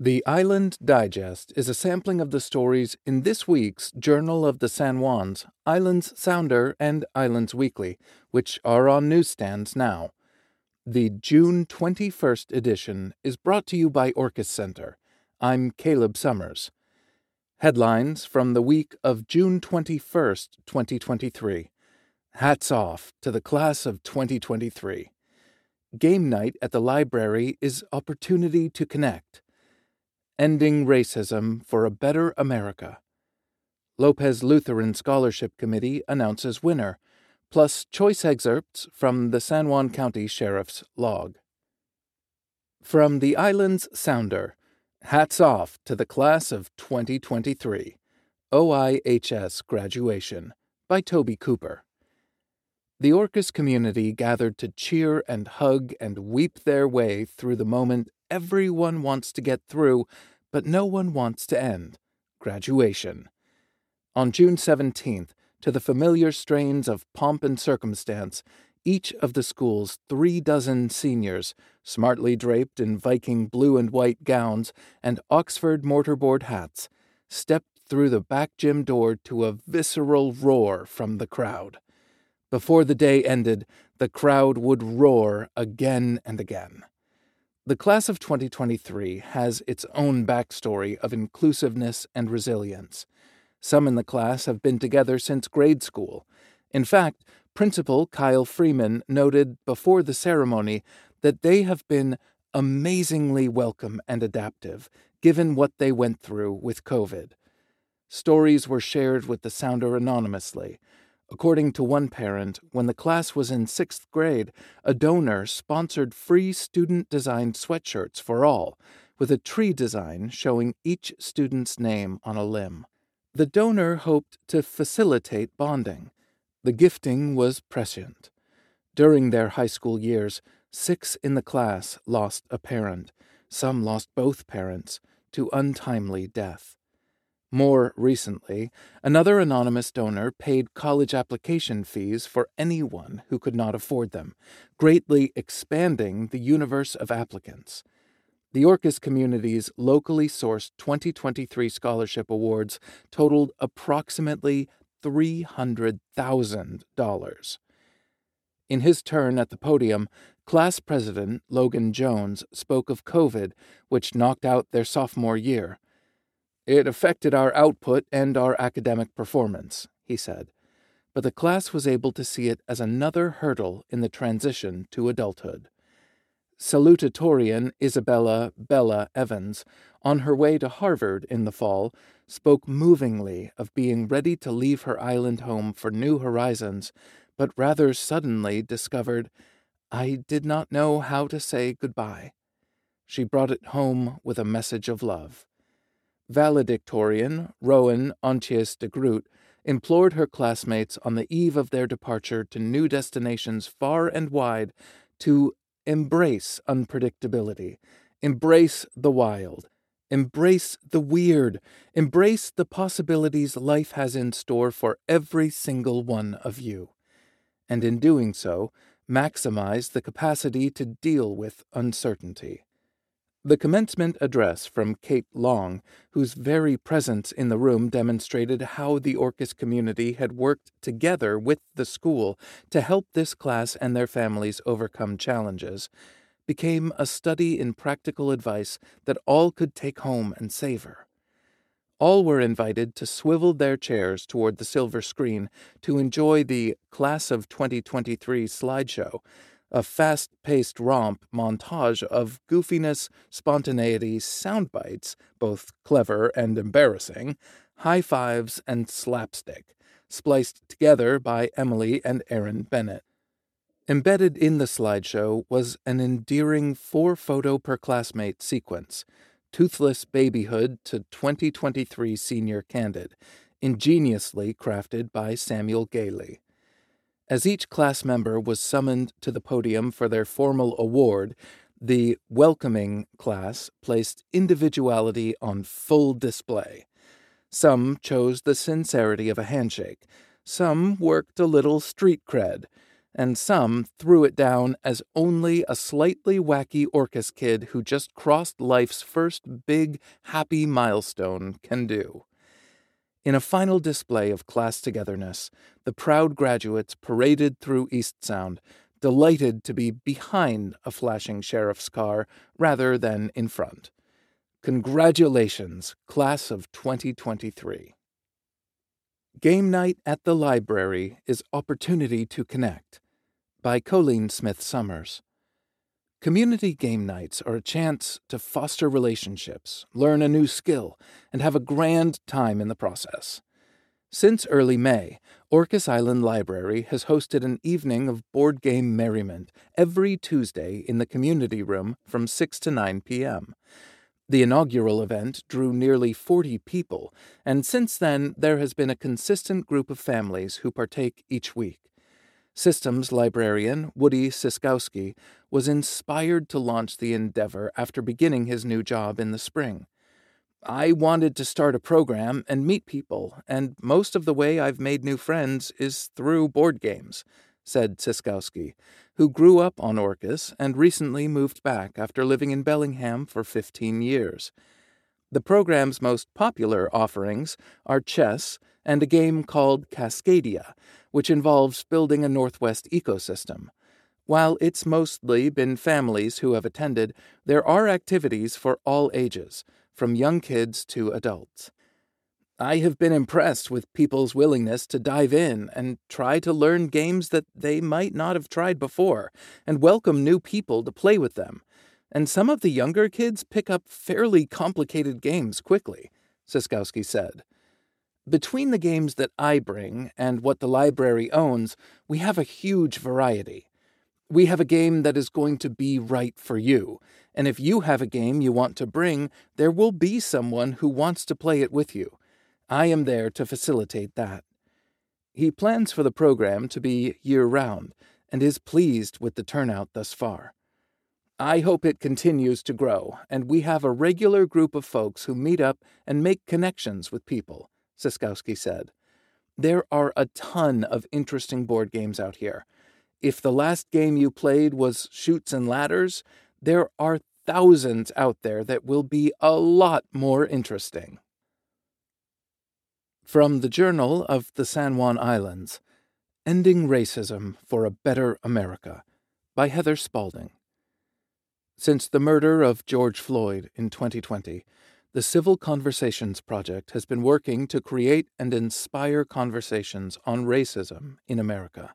The Island Digest is a sampling of the stories in this week's Journal of the San Juans, Islands Sounder, and Islands Weekly, which are on newsstands now. The June 21st edition is brought to you by Orcas Center. I'm Caleb Summers. Headlines from the week of June 21st, 2023. Hats off to the class of 2023. Game night at the library is opportunity to connect. Ending Racism for a Better America. Lopez Lutheran Scholarship Committee announces winner, plus choice excerpts from the San Juan County Sheriff's log. From the Islands Sounder, hats off to the class of 2023. OIHS Graduation by Toby Cooper. The Orcas community gathered to cheer and hug and weep their way through the moment everyone wants to get through, but no one wants to end graduation. On June 17th, to the familiar strains of pomp and circumstance, each of the school's three dozen seniors, smartly draped in Viking blue and white gowns and Oxford mortarboard hats, stepped through the back gym door to a visceral roar from the crowd. Before the day ended, the crowd would roar again and again. The class of 2023 has its own backstory of inclusiveness and resilience. Some in the class have been together since grade school. In fact, Principal Kyle Freeman noted before the ceremony that they have been amazingly welcome and adaptive, given what they went through with COVID. Stories were shared with the sounder anonymously, According to one parent, when the class was in sixth grade, a donor sponsored free student designed sweatshirts for all, with a tree design showing each student's name on a limb. The donor hoped to facilitate bonding. The gifting was prescient. During their high school years, six in the class lost a parent. Some lost both parents to untimely death. More recently, another anonymous donor paid college application fees for anyone who could not afford them, greatly expanding the universe of applicants. The Orcas community's locally sourced 2023 scholarship awards totaled approximately $300,000. In his turn at the podium, class president Logan Jones spoke of COVID, which knocked out their sophomore year. It affected our output and our academic performance, he said, but the class was able to see it as another hurdle in the transition to adulthood. Salutatorian Isabella Bella Evans, on her way to Harvard in the fall, spoke movingly of being ready to leave her island home for new horizons, but rather suddenly discovered, I did not know how to say goodbye. She brought it home with a message of love. Valedictorian Rowan Ontius de Groot implored her classmates on the eve of their departure to new destinations far and wide to embrace unpredictability, embrace the wild, embrace the weird, embrace the possibilities life has in store for every single one of you. And in doing so, maximize the capacity to deal with uncertainty. The commencement address from Kate Long, whose very presence in the room demonstrated how the Orcas community had worked together with the school to help this class and their families overcome challenges, became a study in practical advice that all could take home and savor. All were invited to swivel their chairs toward the silver screen to enjoy the Class of 2023 slideshow a fast paced romp montage of goofiness, spontaneity, sound bites, both clever and embarrassing, high fives, and slapstick, spliced together by Emily and Aaron Bennett. Embedded in the slideshow was an endearing four photo per classmate sequence Toothless Babyhood to 2023 Senior Candid, ingeniously crafted by Samuel Gailey. As each class member was summoned to the podium for their formal award, the welcoming class placed individuality on full display. Some chose the sincerity of a handshake, some worked a little street cred, and some threw it down as only a slightly wacky Orcas kid who just crossed life's first big, happy milestone can do. In a final display of class togetherness, the proud graduates paraded through Eastsound, delighted to be behind a flashing sheriff's car rather than in front. Congratulations, class of 2023. Game Night at the Library is Opportunity to Connect by Colleen Smith Summers. Community game nights are a chance to foster relationships, learn a new skill, and have a grand time in the process. Since early May, Orcas Island Library has hosted an evening of board game merriment every Tuesday in the community room from 6 to 9 p.m. The inaugural event drew nearly 40 people, and since then there has been a consistent group of families who partake each week. Systems librarian Woody Siskowski was inspired to launch the endeavor after beginning his new job in the spring. I wanted to start a program and meet people, and most of the way I've made new friends is through board games, said Siskowski, who grew up on Orcas and recently moved back after living in Bellingham for 15 years. The program's most popular offerings are chess and a game called Cascadia, which involves building a Northwest ecosystem. While it's mostly been families who have attended, there are activities for all ages, from young kids to adults. I have been impressed with people's willingness to dive in and try to learn games that they might not have tried before and welcome new people to play with them. And some of the younger kids pick up fairly complicated games quickly, Siskowski said. Between the games that I bring and what the library owns, we have a huge variety. We have a game that is going to be right for you, and if you have a game you want to bring, there will be someone who wants to play it with you. I am there to facilitate that. He plans for the program to be year round and is pleased with the turnout thus far. I hope it continues to grow, and we have a regular group of folks who meet up and make connections with people, Siskowski said. There are a ton of interesting board games out here. If the last game you played was Chutes and Ladders, there are thousands out there that will be a lot more interesting. From the Journal of the San Juan Islands Ending Racism for a Better America by Heather Spalding. Since the murder of George Floyd in 2020, the Civil Conversations Project has been working to create and inspire conversations on racism in America.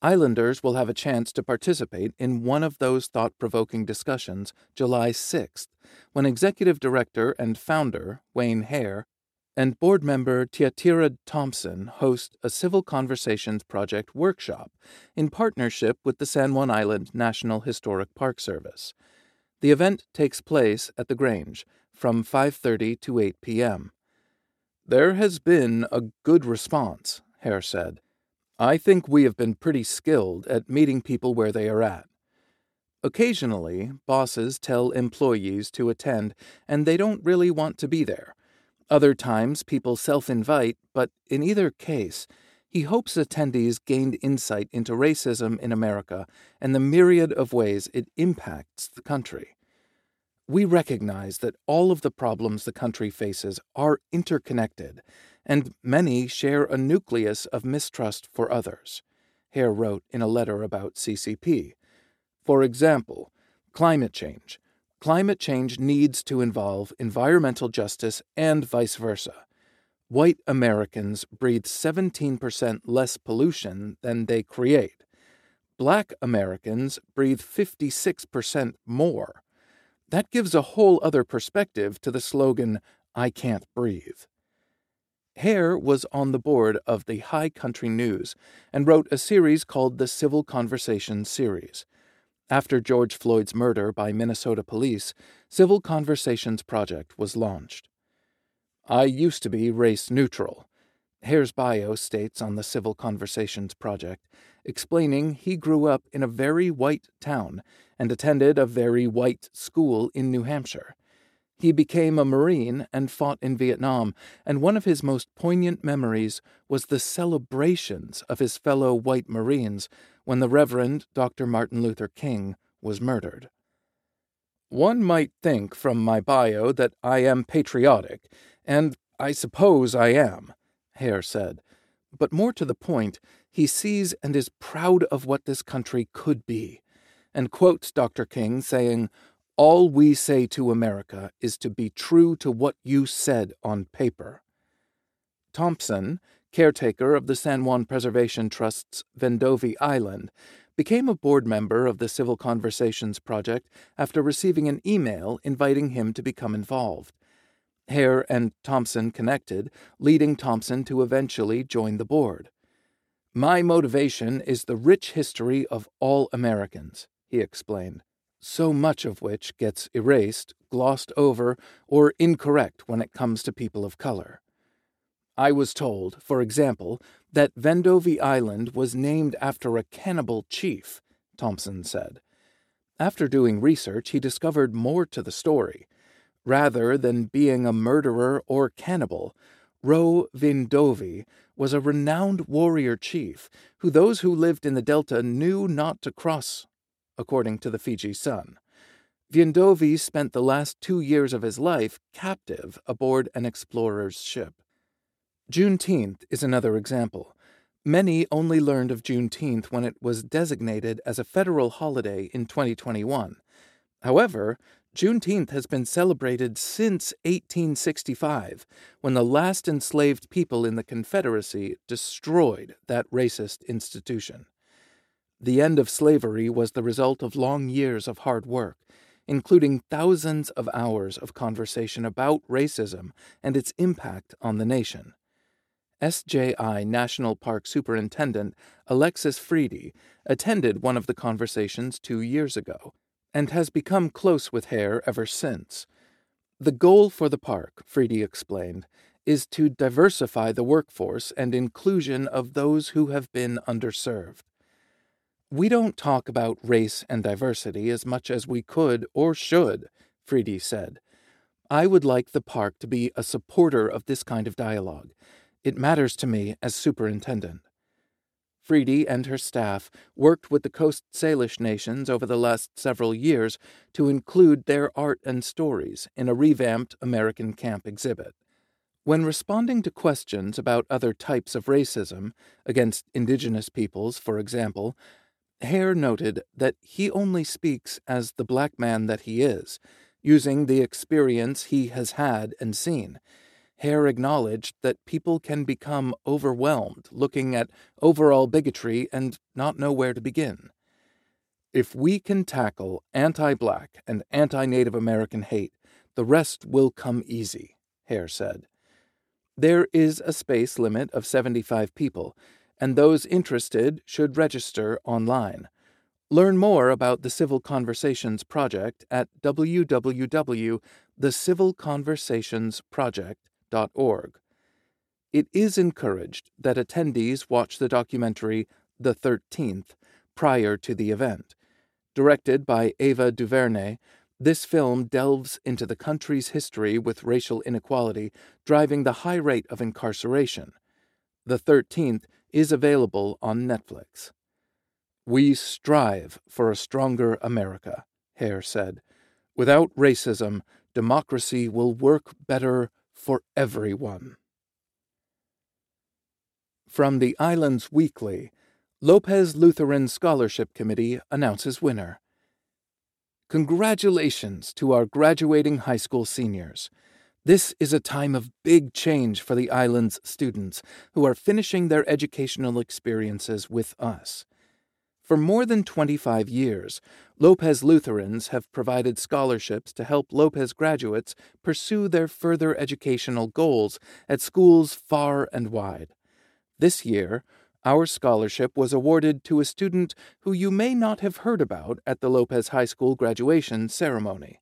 Islanders will have a chance to participate in one of those thought provoking discussions July 6th, when Executive Director and founder Wayne Hare and board member Tiatira Thompson host a Civil Conversations Project workshop in partnership with the San Juan Island National Historic Park Service. The event takes place at the Grange from 5:30 to 8 p.m. There has been a good response, Hare said. I think we have been pretty skilled at meeting people where they are at. Occasionally, bosses tell employees to attend and they don't really want to be there. Other times, people self invite, but in either case, he hopes attendees gained insight into racism in America and the myriad of ways it impacts the country. We recognize that all of the problems the country faces are interconnected, and many share a nucleus of mistrust for others, Hare wrote in a letter about CCP. For example, climate change Climate change needs to involve environmental justice and vice versa. White Americans breathe 17% less pollution than they create. Black Americans breathe 56% more. That gives a whole other perspective to the slogan, I can't breathe. Hare was on the board of the High Country News and wrote a series called the Civil Conversation Series. After George Floyd's murder by Minnesota police, Civil Conversations Project was launched. I used to be race neutral. Hare's bio states on the Civil Conversations Project, explaining he grew up in a very white town and attended a very white school in New Hampshire. He became a Marine and fought in Vietnam, and one of his most poignant memories was the celebrations of his fellow white Marines when the Reverend Dr. Martin Luther King was murdered. One might think from my bio that I am patriotic, and I suppose I am, Hare said. But more to the point, he sees and is proud of what this country could be, and quotes Dr. King saying, all we say to America is to be true to what you said on paper. Thompson, caretaker of the San Juan Preservation Trust's Vendovi Island, became a board member of the Civil Conversations Project after receiving an email inviting him to become involved. Hare and Thompson connected, leading Thompson to eventually join the board. My motivation is the rich history of all Americans, he explained so much of which gets erased, glossed over, or incorrect when it comes to people of color. I was told, for example, that Vendovi Island was named after a cannibal chief, Thompson said. After doing research, he discovered more to the story. Rather than being a murderer or cannibal, Ro Vendovi was a renowned warrior chief who those who lived in the delta knew not to cross according to the Fiji Sun. Vendovi spent the last two years of his life captive aboard an explorer's ship. Juneteenth is another example. Many only learned of Juneteenth when it was designated as a federal holiday in 2021. However, Juneteenth has been celebrated since 1865, when the last enslaved people in the Confederacy destroyed that racist institution. The end of slavery was the result of long years of hard work, including thousands of hours of conversation about racism and its impact on the nation. SJI National Park Superintendent Alexis Freedy attended one of the conversations two years ago and has become close with Hare ever since. The goal for the park, Freedy explained, is to diversify the workforce and inclusion of those who have been underserved. We don't talk about race and diversity as much as we could or should, Freedy said. I would like the park to be a supporter of this kind of dialogue. It matters to me as superintendent. Freedy and her staff worked with the Coast Salish nations over the last several years to include their art and stories in a revamped American camp exhibit. When responding to questions about other types of racism, against indigenous peoples, for example, Hare noted that he only speaks as the black man that he is, using the experience he has had and seen. Hare acknowledged that people can become overwhelmed looking at overall bigotry and not know where to begin. If we can tackle anti black and anti Native American hate, the rest will come easy, Hare said. There is a space limit of 75 people, and those interested should register online. Learn more about the Civil Conversations Project at www.thecivilconversationsproject.org. It is encouraged that attendees watch the documentary The Thirteenth prior to the event. Directed by Ava DuVernay, this film delves into the country's history with racial inequality driving the high rate of incarceration. The Thirteenth is available on Netflix. We strive for a stronger America, Hare said. Without racism, democracy will work better for everyone. From the Islands Weekly, Lopez Lutheran Scholarship Committee announces winner. Congratulations to our graduating high school seniors. This is a time of big change for the island's students who are finishing their educational experiences with us. For more than 25 years, Lopez Lutherans have provided scholarships to help Lopez graduates pursue their further educational goals at schools far and wide. This year, our scholarship was awarded to a student who you may not have heard about at the Lopez High School graduation ceremony.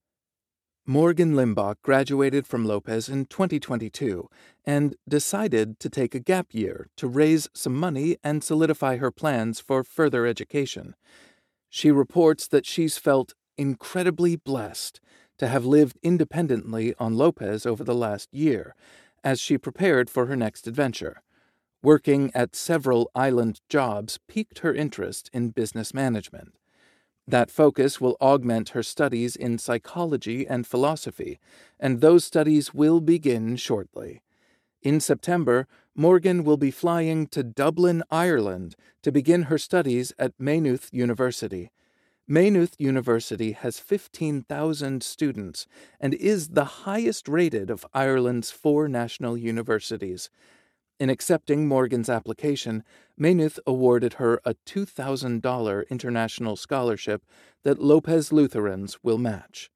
Morgan Limbach graduated from Lopez in 2022 and decided to take a gap year to raise some money and solidify her plans for further education. She reports that she's felt incredibly blessed to have lived independently on Lopez over the last year, as she prepared for her next adventure. Working at several island jobs piqued her interest in business management. That focus will augment her studies in psychology and philosophy, and those studies will begin shortly. In September, Morgan will be flying to Dublin, Ireland to begin her studies at Maynooth University. Maynooth University has 15,000 students and is the highest rated of Ireland's four national universities. In accepting Morgan's application, Maynooth awarded her a $2,000 international scholarship that Lopez Lutherans will match.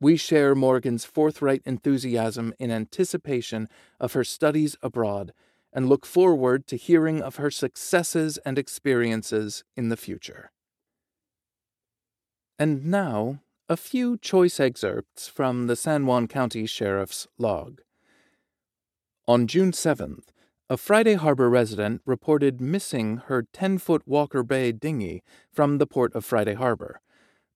We share Morgan's forthright enthusiasm in anticipation of her studies abroad and look forward to hearing of her successes and experiences in the future. And now, a few choice excerpts from the San Juan County Sheriff's log. On June 7th, a Friday Harbor resident reported missing her 10 foot Walker Bay dinghy from the port of Friday Harbor.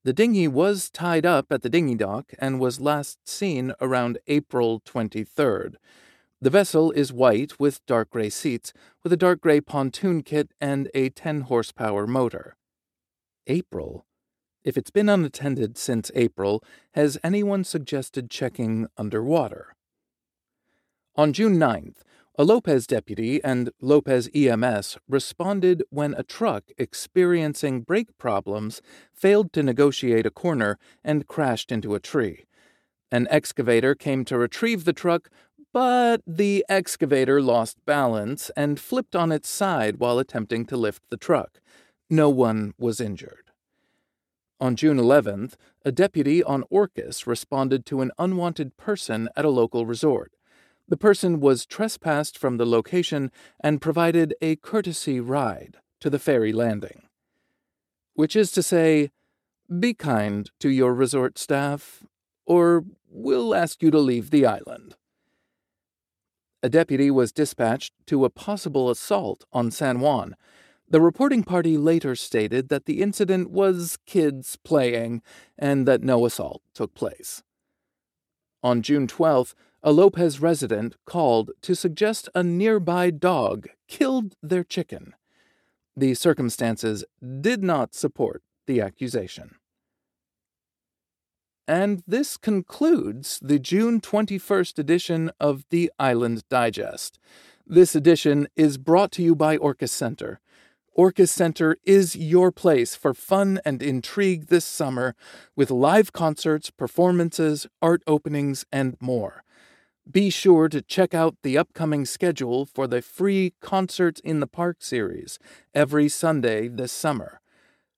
The dinghy was tied up at the dinghy dock and was last seen around April 23rd. The vessel is white with dark gray seats, with a dark gray pontoon kit and a 10 horsepower motor. April? If it's been unattended since April, has anyone suggested checking underwater? On June 9th, a Lopez deputy and Lopez EMS responded when a truck experiencing brake problems failed to negotiate a corner and crashed into a tree. An excavator came to retrieve the truck, but the excavator lost balance and flipped on its side while attempting to lift the truck. No one was injured. On June 11th, a deputy on Orcas responded to an unwanted person at a local resort. The person was trespassed from the location and provided a courtesy ride to the ferry landing. Which is to say, be kind to your resort staff, or we'll ask you to leave the island. A deputy was dispatched to a possible assault on San Juan. The reporting party later stated that the incident was kids playing and that no assault took place. On June 12th, a Lopez resident called to suggest a nearby dog killed their chicken. The circumstances did not support the accusation. And this concludes the June 21st edition of the Island Digest. This edition is brought to you by Orcas Center. Orcas Center is your place for fun and intrigue this summer with live concerts, performances, art openings, and more. Be sure to check out the upcoming schedule for the free Concerts in the Park series every Sunday this summer.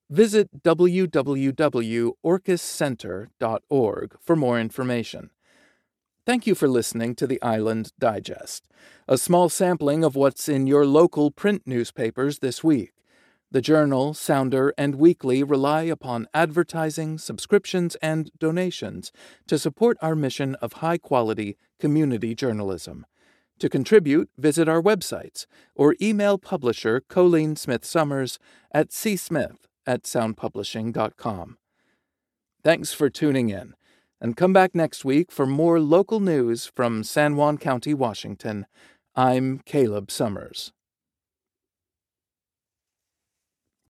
Visit www.orcascenter.org for more information. Thank you for listening to the Island Digest, a small sampling of what's in your local print newspapers this week. The Journal, Sounder, and Weekly rely upon advertising, subscriptions, and donations to support our mission of high quality community journalism. To contribute, visit our websites or email publisher Colleen Smith Summers at csmith at soundpublishing.com. Thanks for tuning in, and come back next week for more local news from San Juan County, Washington. I'm Caleb Summers.